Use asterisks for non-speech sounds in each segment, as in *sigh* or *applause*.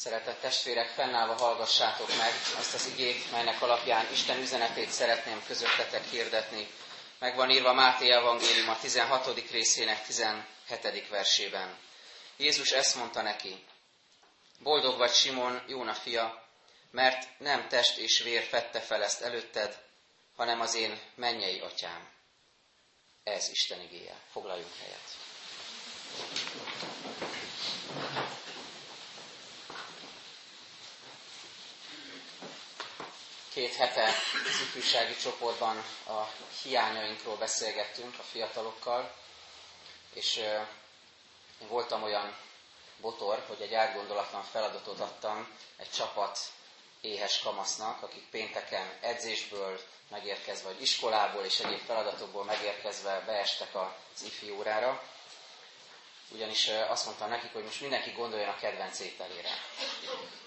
Szeretett testvérek, fennállva hallgassátok meg azt az igét, melynek alapján Isten üzenetét szeretném közöttetek hirdetni. Meg van írva Máté Evangélium a 16. részének 17. versében. Jézus ezt mondta neki, Boldog vagy Simon, Jóna fia, mert nem test és vér fette fel ezt előtted, hanem az én mennyei atyám. Ez Isten igéje. Foglaljunk helyet. Két hete az ifjúsági csoportban a hiányainkról beszélgettünk a fiatalokkal, és én voltam olyan botor, hogy egy átgondolatlan feladatot adtam egy csapat éhes kamasznak, akik pénteken edzésből megérkezve, vagy iskolából és egyéb feladatokból megérkezve beestek az ifi órára. Ugyanis azt mondtam nekik, hogy most mindenki gondoljon a kedvenc ételére.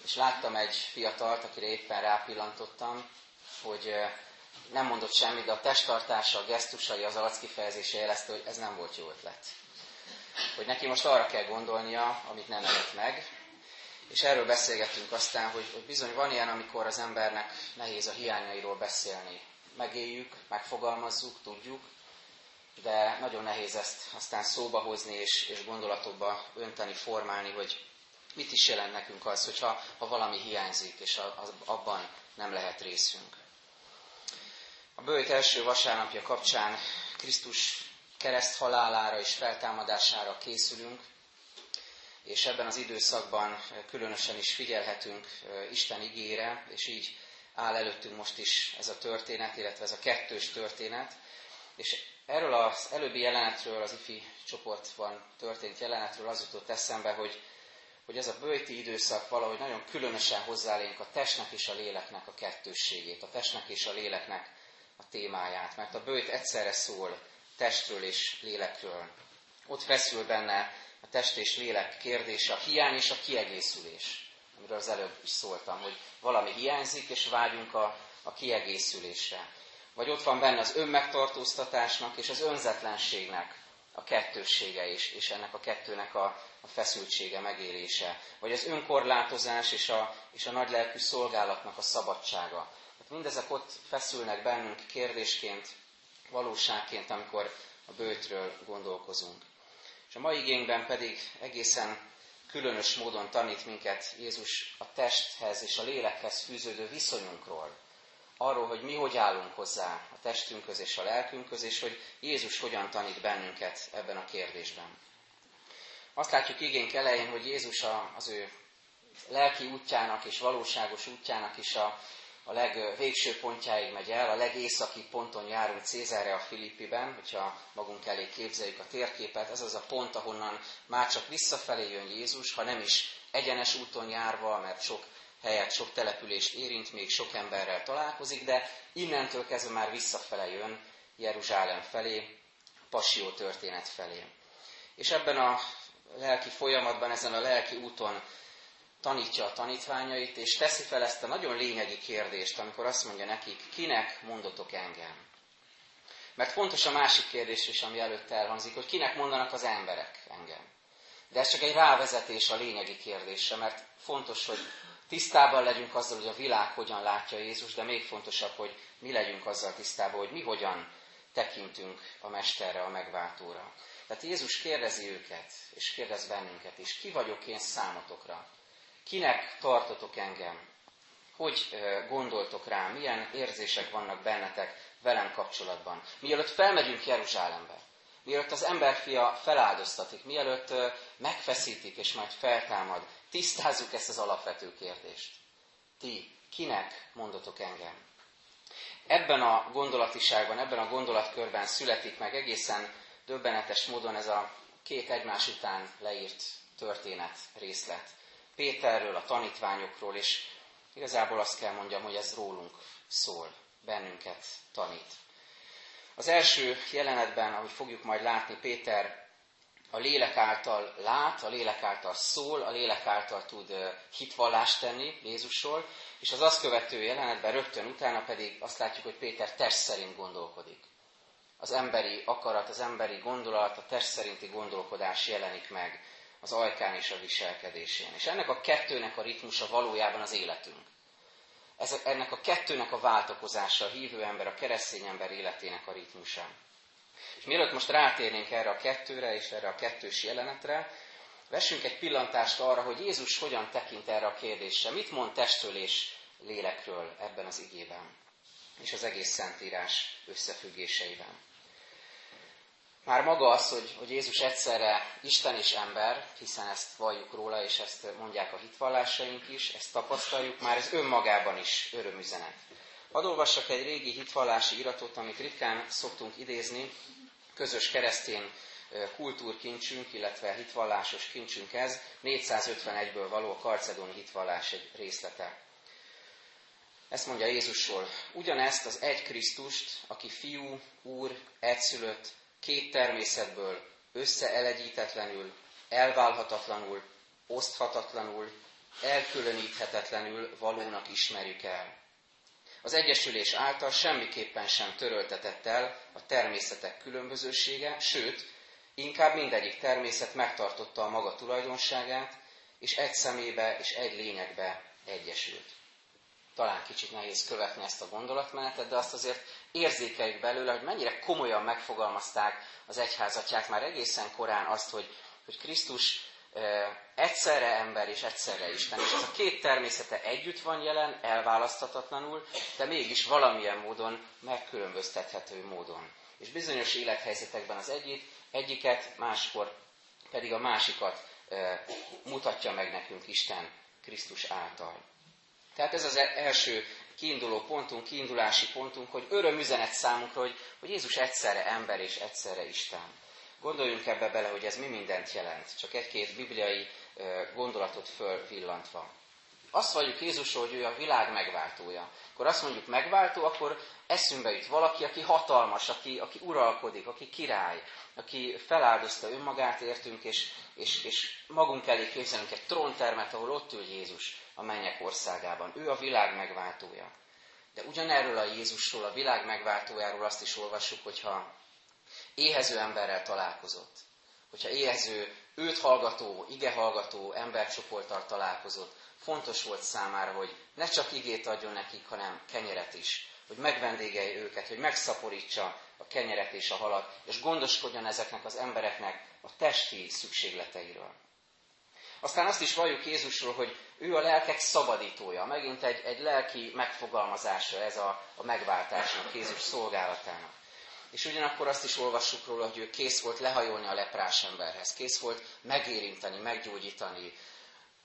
És láttam egy fiatalt, akire éppen rápillantottam, hogy nem mondott semmit, de a testtartása, a gesztusai, az arckifejezése jelezte, hogy ez nem volt jó ötlet. Hogy neki most arra kell gondolnia, amit nem evett meg, és erről beszélgettünk aztán, hogy, hogy bizony van ilyen, amikor az embernek nehéz a hiányairól beszélni. Megéljük, megfogalmazzuk, tudjuk, de nagyon nehéz ezt aztán szóba hozni és, és gondolatokba önteni, formálni, hogy mit is jelent nekünk az, hogyha ha valami hiányzik, és a, a, abban nem lehet részünk. A bőjt első vasárnapja kapcsán Krisztus kereszt halálára és feltámadására készülünk, és ebben az időszakban különösen is figyelhetünk Isten igére, és így áll előttünk most is ez a történet, illetve ez a kettős történet. És erről az előbbi jelenetről, az ifi csoportban történt jelenetről az jutott eszembe, hogy, hogy ez a bőjti időszak valahogy nagyon különösen hozzálénk a testnek és a léleknek a kettősségét, a testnek és a léleknek a témáját. Mert a bőjt egyszerre szól testről és lélekről. Ott feszül benne a test és lélek kérdése, a hiány és a kiegészülés, amiről az előbb is szóltam, hogy valami hiányzik, és vágyunk a, a kiegészülésre. Vagy ott van benne az önmegtartóztatásnak és az önzetlenségnek a kettőssége is, és ennek a kettőnek a, a feszültsége, megélése. Vagy az önkorlátozás és a, és a nagylelkű szolgálatnak a szabadsága. Hát mindezek ott feszülnek bennünk kérdésként, valóságként, amikor a bőtről gondolkozunk. És a mai igényben pedig egészen különös módon tanít minket Jézus a testhez és a lélekhez fűződő viszonyunkról. Arról, hogy mi hogy állunk hozzá a testünkhöz és a lelkünkhöz, és hogy Jézus hogyan tanít bennünket ebben a kérdésben. Azt látjuk igénk elején, hogy Jézus az ő lelki útjának és valóságos útjának is a a legvégső pontjáig megy el, a legészaki ponton járunk Cézárre a Filippiben, hogyha magunk elé képzeljük a térképet, ez az a pont, ahonnan már csak visszafelé jön Jézus, ha nem is egyenes úton járva, mert sok helyet, sok települést érint, még sok emberrel találkozik, de innentől kezdve már visszafele jön Jeruzsálem felé, Passió történet felé. És ebben a lelki folyamatban, ezen a lelki úton tanítja a tanítványait, és teszi fel ezt a nagyon lényegi kérdést, amikor azt mondja nekik, kinek mondotok engem? Mert fontos a másik kérdés is, ami előtt elhangzik, hogy kinek mondanak az emberek engem. De ez csak egy rávezetés a lényegi kérdésre, mert fontos, hogy tisztában legyünk azzal, hogy a világ hogyan látja Jézus, de még fontosabb, hogy mi legyünk azzal tisztában, hogy mi hogyan tekintünk a Mesterre, a megváltóra. Tehát Jézus kérdezi őket, és kérdez bennünket is, ki vagyok én számotokra? Kinek tartotok engem? Hogy gondoltok rám? Milyen érzések vannak bennetek velem kapcsolatban? Mielőtt felmegyünk Jeruzsálembe, mielőtt az emberfia feláldoztatik, mielőtt megfeszítik és majd feltámad, tisztázzuk ezt az alapvető kérdést. Ti, kinek mondotok engem? Ebben a gondolatiságban, ebben a gondolatkörben születik meg egészen döbbenetes módon ez a két egymás után leírt történet részlet. Péterről, a tanítványokról, és igazából azt kell mondjam, hogy ez rólunk szól, bennünket tanít. Az első jelenetben, ahogy fogjuk majd látni, Péter a lélek által lát, a lélek által szól, a lélek által tud hitvallást tenni Jézusról, és az azt követő jelenetben rögtön utána pedig azt látjuk, hogy Péter test szerint gondolkodik. Az emberi akarat, az emberi gondolat, a test szerinti gondolkodás jelenik meg az ajkán és a viselkedésén. És ennek a kettőnek a ritmusa valójában az életünk. Ez, ennek a kettőnek a váltakozása a hívő ember, a keresztény ember életének a ritmusa. És mielőtt most rátérnénk erre a kettőre és erre a kettős jelenetre, vessünk egy pillantást arra, hogy Jézus hogyan tekint erre a kérdésre. Mit mond testről és lélekről ebben az igében, és az egész Szentírás összefüggéseiben. Már maga az, hogy, hogy Jézus egyszerre Isten és ember, hiszen ezt valljuk róla, és ezt mondják a hitvallásaink is, ezt tapasztaljuk, már ez önmagában is örömüzenet. Hadd olvassak egy régi hitvallási iratot, amit ritkán szoktunk idézni, közös keresztény kultúrkincsünk, illetve hitvallásos kincsünk ez, 451-ből való a karcedóni hitvallás egy részlete. Ezt mondja Jézusról. Ugyanezt az egy Krisztust, aki fiú, úr, egyszülött, két természetből, összeelegyítetlenül, elválhatatlanul, oszthatatlanul, elkülöníthetetlenül valónak ismerjük el. Az egyesülés által semmiképpen sem töröltetett el a természetek különbözősége, sőt, inkább mindegyik természet megtartotta a maga tulajdonságát, és egy szemébe és egy lényegbe egyesült talán kicsit nehéz követni ezt a gondolatmenetet, de azt azért érzékeljük belőle, hogy mennyire komolyan megfogalmazták az egyházatják már egészen korán azt, hogy, hogy Krisztus egyszerre ember és egyszerre Isten. És ez a két természete együtt van jelen, elválaszthatatlanul, de mégis valamilyen módon megkülönböztethető módon. És bizonyos élethelyzetekben az egyik, egyiket, máskor pedig a másikat mutatja meg nekünk Isten Krisztus által. Tehát ez az e- első kiinduló pontunk, kiindulási pontunk, hogy örömüzenet számunkra, hogy, hogy Jézus egyszerre ember és egyszerre Isten. Gondoljunk ebbe bele, hogy ez mi mindent jelent, csak egy-két bibliai gondolatot fölvillantva. Azt valljuk Jézusról, hogy ő a világ megváltója. Akkor azt mondjuk megváltó, akkor eszünkbe jut valaki, aki hatalmas, aki, aki uralkodik, aki király, aki feláldozta önmagát értünk, és, és, és magunk elé képzelünk egy tróntermet, ahol ott ül Jézus a mennyek országában. Ő a világ megváltója. De ugyanerről a Jézusról, a világ megváltójáról azt is olvassuk, hogyha éhező emberrel találkozott, hogyha éhező, őt hallgató, ige hallgató embercsoporttal találkozott, fontos volt számára, hogy ne csak igét adjon nekik, hanem kenyeret is, hogy megvendégelje őket, hogy megszaporítsa a kenyeret és a halat, és gondoskodjon ezeknek az embereknek a testi szükségleteiről. Aztán azt is valljuk Jézusról, hogy ő a lelkek szabadítója. Megint egy, egy lelki megfogalmazása ez a, a megváltásnak, Jézus szolgálatának. És ugyanakkor azt is olvassuk róla, hogy ő kész volt lehajolni a leprás emberhez, kész volt megérinteni, meggyógyítani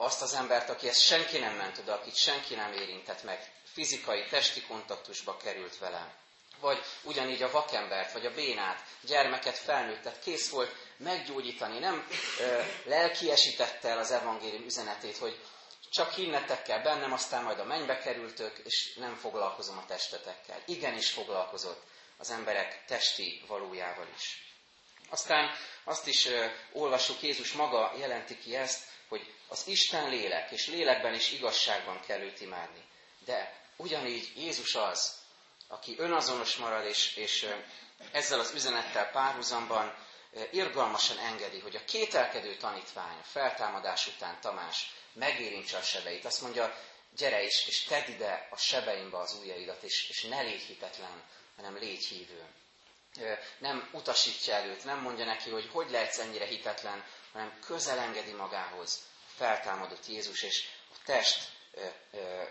azt az embert, aki ezt senki nem ment oda, akit senki nem érintett meg, fizikai, testi kontaktusba került vele. Vagy ugyanígy a vakembert, vagy a bénát, gyermeket, felnőttet kész volt meggyógyítani, nem lelkiesítette el az evangélium üzenetét, hogy csak hinnetek kell bennem, aztán majd a mennybe kerültök, és nem foglalkozom a testetekkel. Igenis foglalkozott az emberek testi valójával is. Aztán azt is olvassuk, Jézus maga jelenti ki ezt, hogy az Isten lélek, és lélekben is igazságban kell őt imádni. De ugyanígy Jézus az, aki önazonos marad, és, és ezzel az üzenettel párhuzamban irgalmasan engedi, hogy a kételkedő tanítvány, a feltámadás után Tamás megérintse a sebeit. Azt mondja, gyere is, és tedd ide a sebeimbe az ujjaidat, és, és ne légy hitetlen, hanem légy hívő. Nem utasítja előtt, nem mondja neki, hogy hogy lehetsz ennyire hitetlen, hanem közel engedi magához feltámadott Jézus, és a test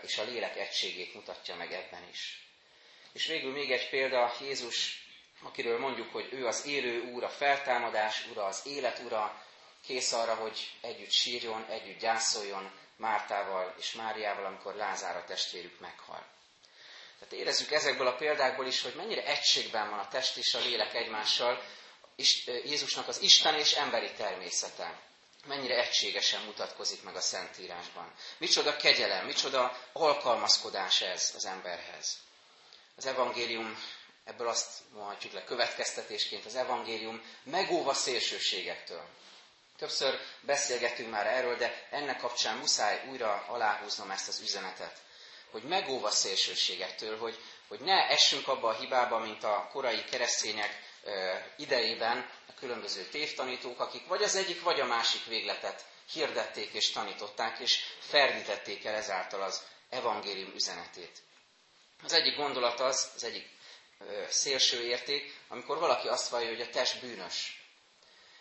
és a lélek egységét mutatja meg ebben is. És végül még egy példa, Jézus, akiről mondjuk, hogy ő az élő úr, a feltámadás ura, az élet ura, kész arra, hogy együtt sírjon, együtt gyászoljon Mártával és Máriával, amikor Lázár a testvérük meghal. Tehát érezzük ezekből a példákból is, hogy mennyire egységben van a test és a lélek egymással, és Jézusnak az Isten és emberi természete. Mennyire egységesen mutatkozik meg a Szentírásban. Micsoda kegyelem, micsoda alkalmazkodás ez az emberhez. Az evangélium, ebből azt mondhatjuk le következtetésként, az evangélium megóva szélsőségektől. Többször beszélgetünk már erről, de ennek kapcsán muszáj újra aláhúznom ezt az üzenetet, hogy megóva szélsőségektől, hogy, hogy ne essünk abba a hibába, mint a korai keresztények, idejében a különböző tévtanítók, akik vagy az egyik, vagy a másik végletet hirdették és tanították, és ferdítették el ezáltal az evangélium üzenetét. Az egyik gondolat az, az egyik szélső érték, amikor valaki azt vallja, hogy a test bűnös.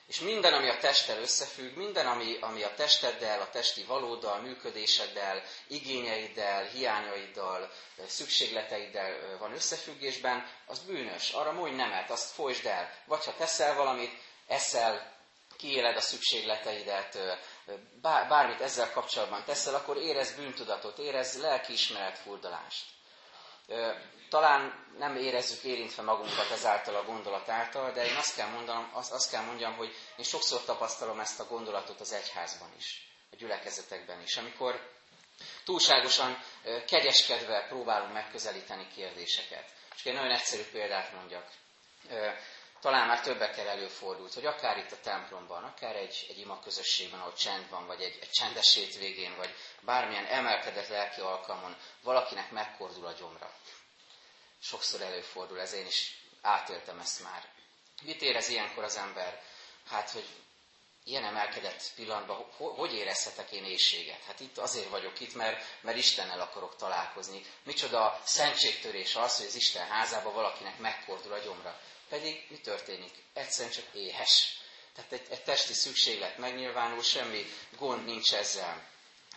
És minden, ami a testtel összefügg, minden, ami, ami a testeddel, a testi valóddal, működéseddel, igényeiddel, hiányaiddal, szükségleteiddel van összefüggésben, az bűnös. Arra mondj nemet, azt folytsd el. Vagy ha teszel valamit, eszel, kiéled a szükségleteidet, bármit ezzel kapcsolatban teszel, akkor érez bűntudatot, érez lelkiismeret furdalást. Talán nem érezzük érintve magunkat ezáltal a gondolat által, de én azt kell, mondanom, azt, azt kell mondjam, hogy én sokszor tapasztalom ezt a gondolatot az egyházban is, a gyülekezetekben is, amikor túlságosan kegyeskedve próbálunk megközelíteni kérdéseket. És egy nagyon egyszerű példát mondjak talán már többekkel előfordult, hogy akár itt a templomban, akár egy, egy ima közösségben, ahol csend van, vagy egy, egy csendes végén, vagy bármilyen emelkedett lelki alkalmon valakinek megkordul a gyomra. Sokszor előfordul, ez én is átéltem ezt már. Mit érez ilyenkor az ember? Hát, hogy ilyen emelkedett pillanatban, hogy érezhetek én éjséget? Hát itt azért vagyok itt, mert, mert Istennel akarok találkozni. Micsoda szentségtörés az, hogy az Isten házába valakinek megkordul a gyomra. Pedig mi történik? Egyszerűen csak éhes. Tehát egy, egy testi szükséglet megnyilvánul, semmi gond nincs ezzel.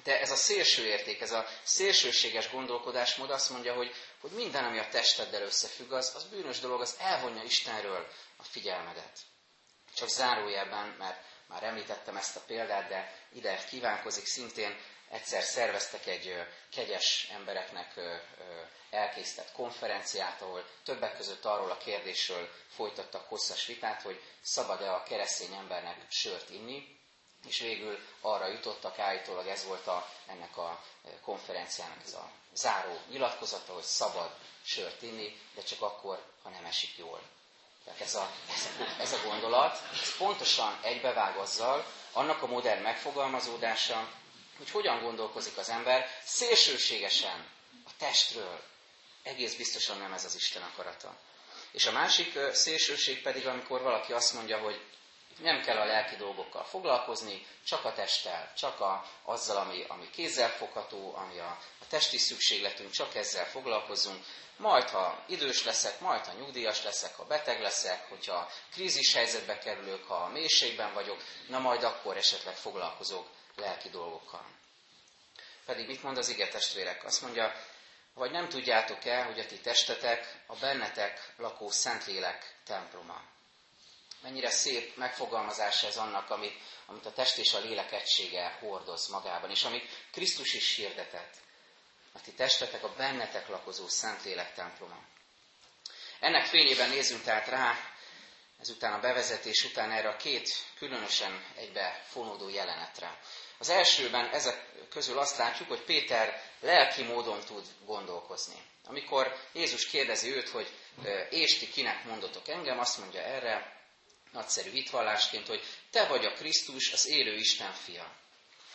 De ez a szélső érték, ez a szélsőséges gondolkodásmód azt mondja, hogy, hogy minden, ami a testeddel összefügg, az, az bűnös dolog, az elvonja Istenről a figyelmedet. Csak zárójelben, mert már említettem ezt a példát, de ide kívánkozik szintén egyszer szerveztek egy kegyes embereknek elkészített konferenciát, ahol többek között arról a kérdésről folytattak hosszas vitát, hogy szabad-e a keresztény embernek sört inni, és végül arra jutottak, állítólag ez volt a, ennek a konferenciának ez a záró nyilatkozata, hogy szabad sört inni, de csak akkor, ha nem esik jól. Tehát ez a, *laughs* ez a, gondolat, ez pontosan egybevág azzal, annak a modern megfogalmazódása, hogy hogyan gondolkozik az ember szélsőségesen a testről. Egész biztosan nem ez az Isten akarata. És a másik szélsőség pedig, amikor valaki azt mondja, hogy nem kell a lelki dolgokkal foglalkozni, csak a testtel, csak a, azzal, ami, ami kézzelfogható, ami a, a testi szükségletünk, csak ezzel foglalkozunk. Majd, ha idős leszek, majd, ha nyugdíjas leszek, ha beteg leszek, hogyha krízis helyzetbe kerülök, ha mélységben vagyok, na majd akkor esetleg foglalkozok lelki dolgokkal. Pedig mit mond az ige testvérek? Azt mondja, vagy nem tudjátok-e, hogy a ti testetek a bennetek lakó Szentlélek temploma. Mennyire szép megfogalmazása ez annak, amit, amit a test és a lélek egysége hordoz magában, és amit Krisztus is hirdetett. A ti testetek a bennetek lakozó Szentlélek temploma. Ennek fényében nézzünk tehát rá, ezután a bevezetés után erre a két különösen egybe fonódó jelenetre. Az elsőben ezek közül azt látjuk, hogy Péter lelki módon tud gondolkozni. Amikor Jézus kérdezi őt, hogy és ti kinek mondotok engem, azt mondja erre, nagyszerű hitvallásként, hogy te vagy a Krisztus, az élő Isten fia.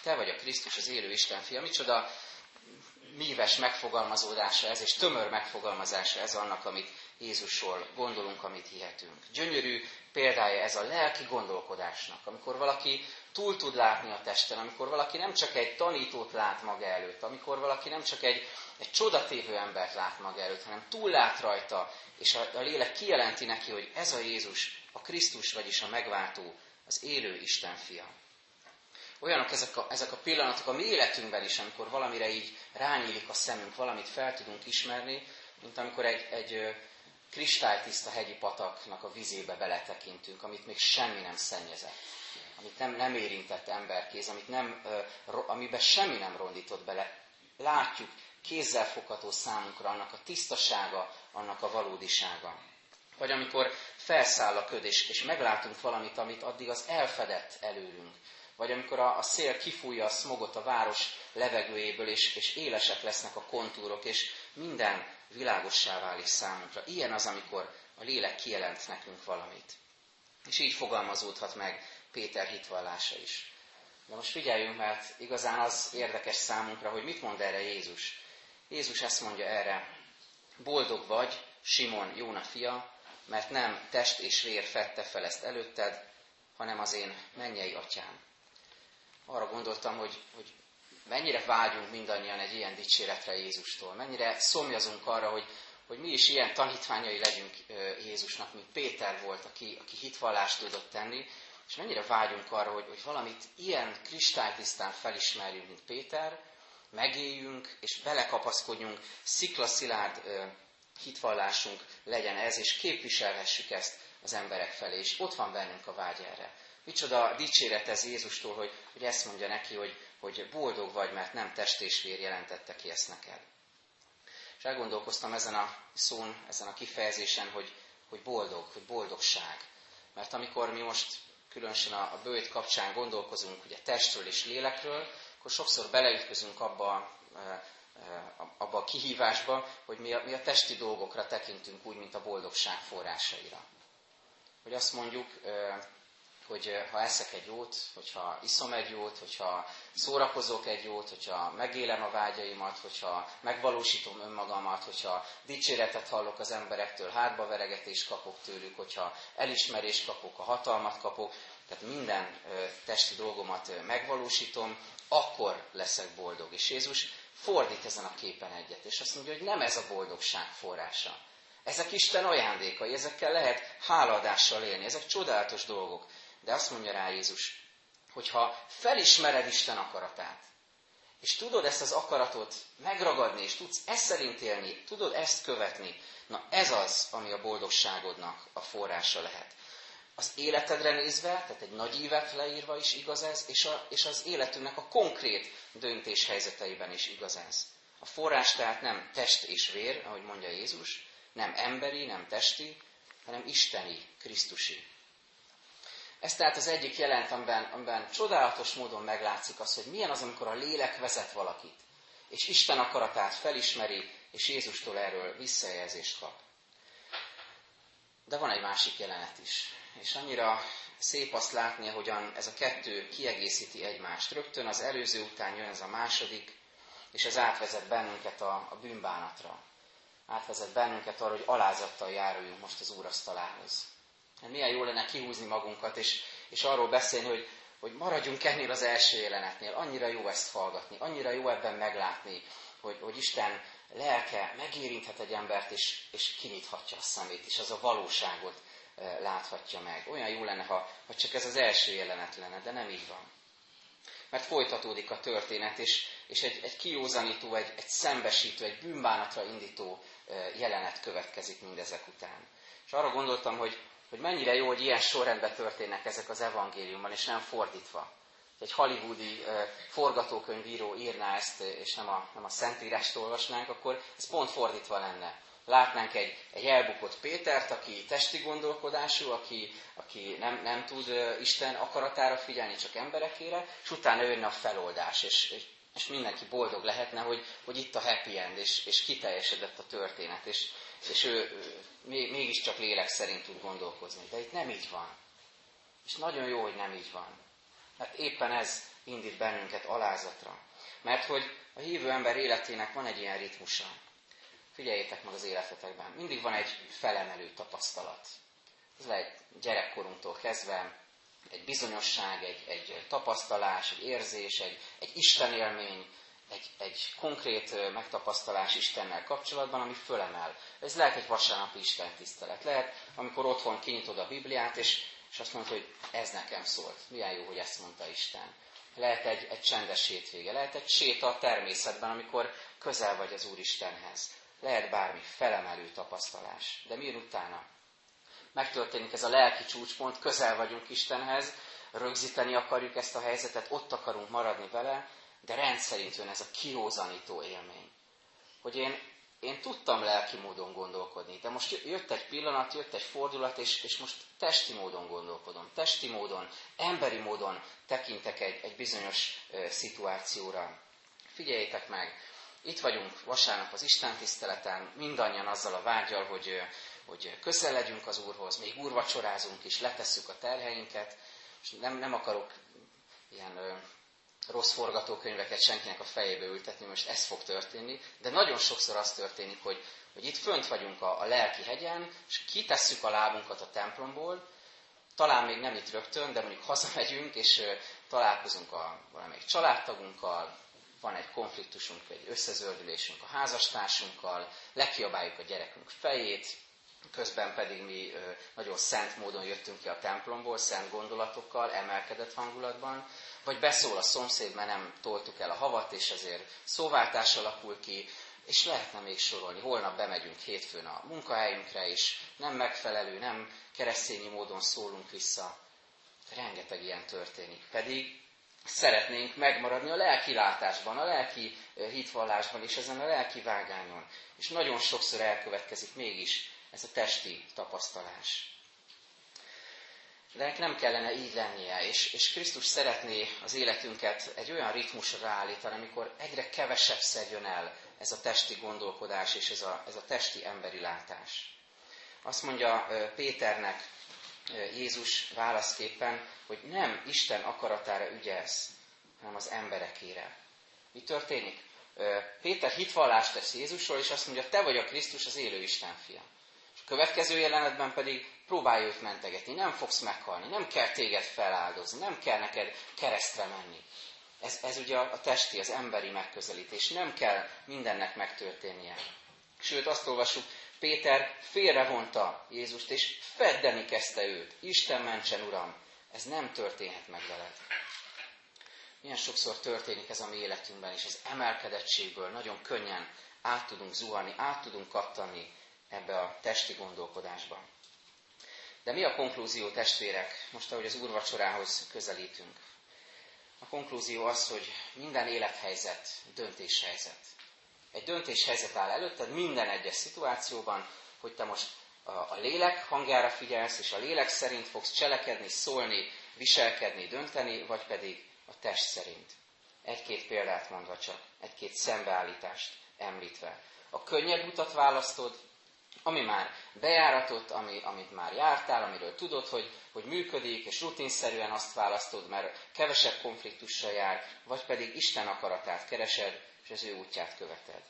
Te vagy a Krisztus, az élő Isten fia. Micsoda míves megfogalmazódása ez, és tömör megfogalmazása ez annak, amit Jézusról gondolunk, amit hihetünk. Gyönyörű példája ez a lelki gondolkodásnak, amikor valaki túl tud látni a testen, amikor valaki nem csak egy tanítót lát maga előtt, amikor valaki nem csak egy, egy csodatévő embert lát maga előtt, hanem túl lát rajta, és a, a lélek kijelenti neki, hogy ez a Jézus, a Krisztus, vagyis a megváltó, az élő Isten fia. Olyanok ezek a, ezek a pillanatok a mi életünkben is, amikor valamire így rányílik a szemünk, valamit fel tudunk ismerni, mint amikor egy, egy kristálytiszta hegyi pataknak a vizébe beletekintünk, amit még semmi nem szennyezett, amit nem, nem érintett emberkéz, amit nem, amiben semmi nem rondított bele. Látjuk, kézzel fogható számunkra annak a tisztasága, annak a valódisága. Vagy amikor felszáll a köd, és, és meglátunk valamit, amit addig az elfedett előlünk. Vagy amikor a, a szél kifújja a smogot a város levegőjéből, és, és élesek lesznek a kontúrok, és minden világossá válik számunkra. Ilyen az, amikor a lélek kijelent nekünk valamit. És így fogalmazódhat meg Péter hitvallása is. De most figyeljünk, mert igazán az érdekes számunkra, hogy mit mond erre Jézus. Jézus ezt mondja erre, boldog vagy, Simon, Jóna fia, mert nem test és vér fette fel ezt előtted, hanem az én mennyei atyám. Arra gondoltam, hogy, hogy mennyire vágyunk mindannyian egy ilyen dicséretre Jézustól, mennyire szomjazunk arra, hogy, hogy mi is ilyen tanítványai legyünk Jézusnak, mint Péter volt, aki, aki hitvallást tudott tenni, és mennyire vágyunk arra, hogy, hogy valamit ilyen kristálytisztán felismerjünk, mint Péter, megéljünk, és belekapaszkodjunk, sziklaszilárd hitvallásunk legyen ez, és képviselhessük ezt az emberek felé, és ott van bennünk a vágy erre. Micsoda dicséret ez Jézustól, hogy, hogy ezt mondja neki, hogy, hogy boldog vagy, mert nem test és vér jelentette ki ezt neked. És elgondolkoztam ezen a szón, ezen a kifejezésen, hogy, hogy boldog, hogy boldogság. Mert amikor mi most különösen a, a bőjt kapcsán gondolkozunk ugye testről és lélekről, akkor sokszor beleütközünk abba, e, e, abba a kihívásba, hogy mi a, mi a testi dolgokra tekintünk úgy, mint a boldogság forrásaira. Hogy azt mondjuk, e, hogy eh, ha eszek egy jót, hogyha iszom egy jót, hogyha szórakozok egy jót, hogyha megélem a vágyaimat, hogyha megvalósítom önmagamat, hogyha dicséretet hallok az emberektől, hátbaveregetést kapok tőlük, hogyha elismerést kapok, a hatalmat kapok, tehát minden eh, testi dolgomat eh, megvalósítom, akkor leszek boldog. És Jézus fordít ezen a képen egyet, és azt mondja, hogy nem ez a boldogság forrása. Ezek Isten ajándékai, ezekkel lehet háladással élni, ezek csodálatos dolgok. De azt mondja rá Jézus, hogy ha felismered Isten akaratát, és tudod ezt az akaratot megragadni, és tudsz ezt szerint élni, tudod ezt követni, na ez az, ami a boldogságodnak a forrása lehet. Az életedre nézve, tehát egy nagy évet leírva is igaz ez, és, a, és az életünknek a konkrét döntés helyzeteiben is igaz ez. A forrás tehát nem test és vér, ahogy mondja Jézus, nem emberi, nem testi, hanem isteni, krisztusi. Ez tehát az egyik jelent, amiben, amiben csodálatos módon meglátszik az, hogy milyen az, amikor a lélek vezet valakit, és Isten akaratát felismeri, és Jézustól erről visszajelzést kap. De van egy másik jelenet is, és annyira szép azt látni, hogyan ez a kettő kiegészíti egymást. Rögtön az előző után jön ez a második, és ez átvezet bennünket a, a bűnbánatra. Átvezet bennünket arra, hogy alázattal járuljunk most az úrasztalához. Hát milyen jó lenne kihúzni magunkat, és, és arról beszélni, hogy, hogy maradjunk ennél az első jelenetnél. Annyira jó ezt hallgatni, annyira jó ebben meglátni, hogy, hogy Isten lelke megérinthet egy embert, és, és kinyithatja a szemét, és az a valóságot láthatja meg. Olyan jó lenne, ha, ha csak ez az első jelenet lenne, de nem így van. Mert folytatódik a történet, és, és egy, egy kiózanító, egy, egy szembesítő, egy bűnbánatra indító jelenet következik mindezek után. És arra gondoltam, hogy, hogy mennyire jó, hogy ilyen sorrendben történnek ezek az evangéliumban, és nem fordítva. Egy hollywoodi forgatókönyvíró írná ezt, és nem a, nem a Szentírást olvasnánk, akkor ez pont fordítva lenne. Látnánk egy, egy elbukott Pétert, aki testi gondolkodású, aki, aki nem, nem tud Isten akaratára figyelni, csak emberekére, és utána jönne a feloldás, és, és mindenki boldog lehetne, hogy, hogy itt a happy end, és, és kiteljesedett a történet, és, és ő, ő mégiscsak lélek szerint tud gondolkozni. De itt nem így van. És nagyon jó, hogy nem így van. Mert éppen ez indít bennünket alázatra. Mert hogy a hívő ember életének van egy ilyen ritmusa. Figyeljétek meg az életetekben. Mindig van egy felemelő tapasztalat. Ez lehet gyerekkorunktól kezdve egy bizonyosság, egy, egy tapasztalás, egy érzés, egy, egy istenélmény, egy, egy konkrét megtapasztalás Istennel kapcsolatban, ami fölemel. Ez lehet egy vasárnapi Isten tisztelet. Lehet, amikor otthon kinyitod a Bibliát, és, és azt mondod, hogy ez nekem szólt. Milyen jó, hogy ezt mondta Isten. Lehet egy, egy csendes hétvége, lehet egy séta a természetben, amikor közel vagy az Úristenhez. Lehet bármi felemelő tapasztalás. De miért utána? Megtörténik ez a lelki csúcspont, közel vagyunk Istenhez, rögzíteni akarjuk ezt a helyzetet, ott akarunk maradni vele, de rendszerint jön ez a kirózanító élmény. Hogy én, én tudtam lelki módon gondolkodni, de most jött egy pillanat, jött egy fordulat, és, és most testi módon gondolkodom. Testi módon, emberi módon tekintek egy, egy bizonyos e, szituációra. Figyeljétek meg, itt vagyunk vasárnap az Isten tiszteleten, mindannyian azzal a vágyal, hogy, hogy közel legyünk az Úrhoz, még úrvacsorázunk is, letesszük a terheinket, és nem, nem akarok ilyen rossz forgatókönyveket senkinek a fejébe ültetni, most ez fog történni, de nagyon sokszor az történik, hogy, hogy itt fönt vagyunk a, a lelki hegyen, és kitesszük a lábunkat a templomból, talán még nem itt rögtön, de mondjuk hazamegyünk, és találkozunk a valamelyik családtagunkkal, van egy konfliktusunk, egy összezöldülésünk a házastársunkkal, lekiabáljuk a gyerekünk fejét, közben pedig mi nagyon szent módon jöttünk ki a templomból, szent gondolatokkal, emelkedett hangulatban, vagy beszól a szomszéd, mert nem toltuk el a havat, és ezért szóváltás alakul ki, és lehetne még sorolni. Holnap bemegyünk hétfőn a munkahelyünkre, és nem megfelelő, nem keresztényi módon szólunk vissza. Rengeteg ilyen történik. Pedig szeretnénk megmaradni a lelki látásban, a lelki hitvallásban, és ezen a lelki vágányon. És nagyon sokszor elkövetkezik mégis ez a testi tapasztalás. De nem kellene így lennie, és, és Krisztus szeretné az életünket egy olyan ritmusra állítani, amikor egyre kevesebb jön el ez a testi gondolkodás és ez a, ez a testi emberi látás. Azt mondja Péternek Jézus válaszképpen, hogy nem Isten akaratára ügyelsz, hanem az emberekére. Mi történik? Péter hitvallást tesz Jézusról, és azt mondja, te vagy a Krisztus, az élő Isten fia. Következő jelenetben pedig próbálja őt mentegetni. Nem fogsz meghalni, nem kell téged feláldozni, nem kell neked keresztre menni. Ez, ez ugye a testi, az emberi megközelítés. Nem kell mindennek megtörténnie. Sőt, azt olvasjuk, Péter félrevonta Jézust, és feddeni kezdte őt. Isten mentsen, Uram! Ez nem történhet meg veled. Milyen sokszor történik ez a mi életünkben, és az emelkedettségből nagyon könnyen át tudunk zuhanni, át tudunk kattani ebbe a testi gondolkodásba. De mi a konklúzió, testvérek, most ahogy az úrvacsorához közelítünk? A konklúzió az, hogy minden élethelyzet döntéshelyzet. Egy döntéshelyzet áll előtted minden egyes szituációban, hogy te most a lélek hangjára figyelsz, és a lélek szerint fogsz cselekedni, szólni, viselkedni, dönteni, vagy pedig a test szerint. Egy-két példát mondva csak, egy-két szembeállítást említve. A könnyebb utat választod, ami már bejáratott, ami, amit már jártál, amiről tudod, hogy, hogy működik, és rutinszerűen azt választod, mert kevesebb konfliktussal jár, vagy pedig Isten akaratát keresed, és az ő útját követed.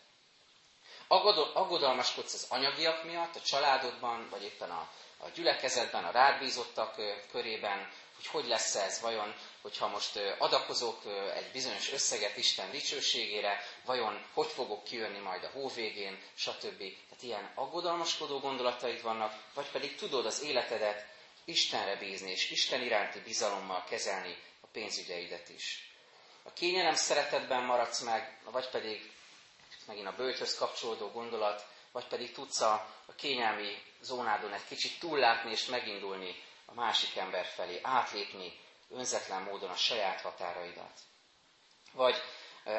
Aggodalmaskodsz az anyagiak miatt, a családodban, vagy éppen a, a gyülekezetben, a rábízottak körében, hogy hogy lesz ez, vajon, hogyha most adakozok egy bizonyos összeget Isten dicsőségére, vajon hogy fogok kijönni majd a hó végén, stb. Tehát ilyen aggodalmaskodó gondolataid vannak, vagy pedig tudod az életedet Istenre bízni, és Isten iránti bizalommal kezelni a pénzügyeidet is. A kényelem szeretetben maradsz meg, vagy pedig megint a bőthöz kapcsolódó gondolat, vagy pedig tudsz a, a kényelmi zónádon egy kicsit túllátni és megindulni a másik ember felé, átlépni önzetlen módon a saját határaidat. Vagy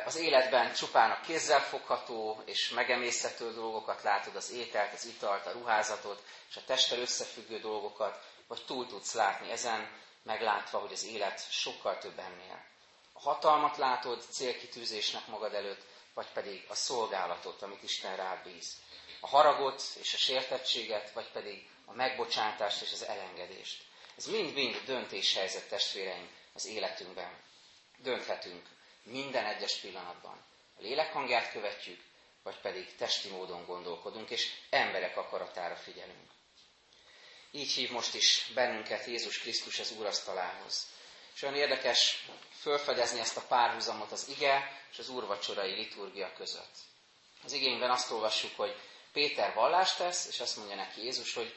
az életben csupán a kézzel fogható és megemészhető dolgokat látod, az ételt, az italt, a ruházatot és a testtel összefüggő dolgokat, vagy túl tudsz látni ezen, meglátva, hogy az élet sokkal több ennél. A hatalmat látod célkitűzésnek magad előtt, vagy pedig a szolgálatot, amit Isten rád bíz. A haragot és a sértettséget, vagy pedig a megbocsátást és az elengedést. Ez mind-mind döntéshelyzet, testvéreim, az életünkben. Dönthetünk minden egyes pillanatban. A lélek hangját követjük, vagy pedig testi módon gondolkodunk, és emberek akaratára figyelünk. Így hív most is bennünket Jézus Krisztus az úrasztalához. És olyan érdekes fölfedezni ezt a párhuzamot az ige és az úrvacsorai liturgia között. Az igényben azt olvassuk, hogy Péter vallást tesz, és azt mondja neki Jézus, hogy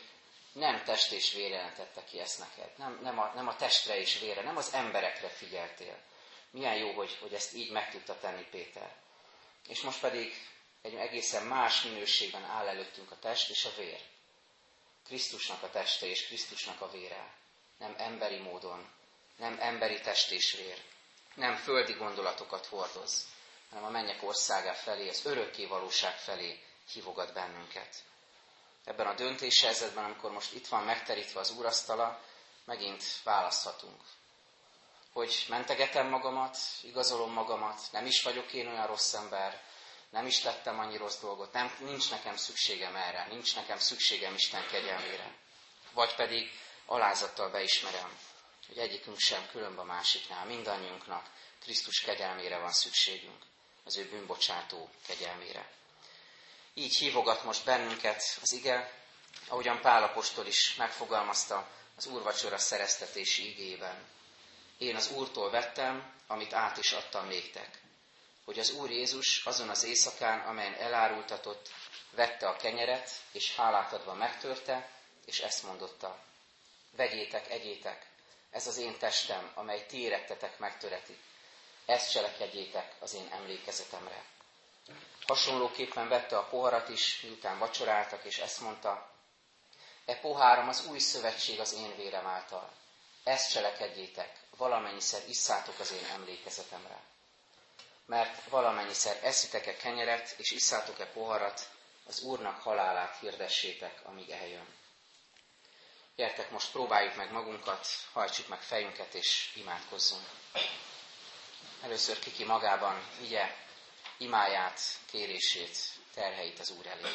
nem test és vér jelentette ki ezt neked. Nem, nem, a, nem a testre és vére, nem az emberekre figyeltél. Milyen jó, hogy, hogy ezt így meg tudta tenni Péter. És most pedig egy egészen más minőségben áll előttünk a test és a vér. Krisztusnak a teste és Krisztusnak a vére. Nem emberi módon, nem emberi test és vér. Nem földi gondolatokat hordoz, hanem a mennyek országá felé, az örökké valóság felé hívogat bennünket ebben a döntéshelyzetben, amikor most itt van megterítve az úrasztala, megint választhatunk. Hogy mentegetem magamat, igazolom magamat, nem is vagyok én olyan rossz ember, nem is tettem annyi rossz dolgot, nem, nincs nekem szükségem erre, nincs nekem szükségem Isten kegyelmére. Vagy pedig alázattal beismerem, hogy egyikünk sem különb a másiknál, mindannyiunknak Krisztus kegyelmére van szükségünk, az ő bűnbocsátó kegyelmére. Így hívogat most bennünket az ige, ahogyan Pálapostól is megfogalmazta az úrvacsora szereztetési igében. Én az Úrtól vettem, amit át is adtam néktek, hogy az Úr Jézus azon az éjszakán, amelyen elárultatott, vette a kenyeret, és hálát adva megtörte, és ezt mondotta. Vegyétek, egyétek, ez az én testem, amely ti érettetek megtöreti. Ezt cselekedjétek az én emlékezetemre. Hasonlóképpen vette a poharat is, miután vacsoráltak, és ezt mondta, E poháram az új szövetség az én vérem által. Ezt cselekedjétek, valamennyiszer isszátok az én emlékezetemre. Mert valamennyiszer eszitek-e kenyeret, és isszátok-e poharat, az Úrnak halálát hirdessétek, amíg eljön. Gyertek, most próbáljuk meg magunkat, hajtsuk meg fejünket, és imádkozzunk. Először kiki magában vigye imáját, kérését, terheit az Úr elé.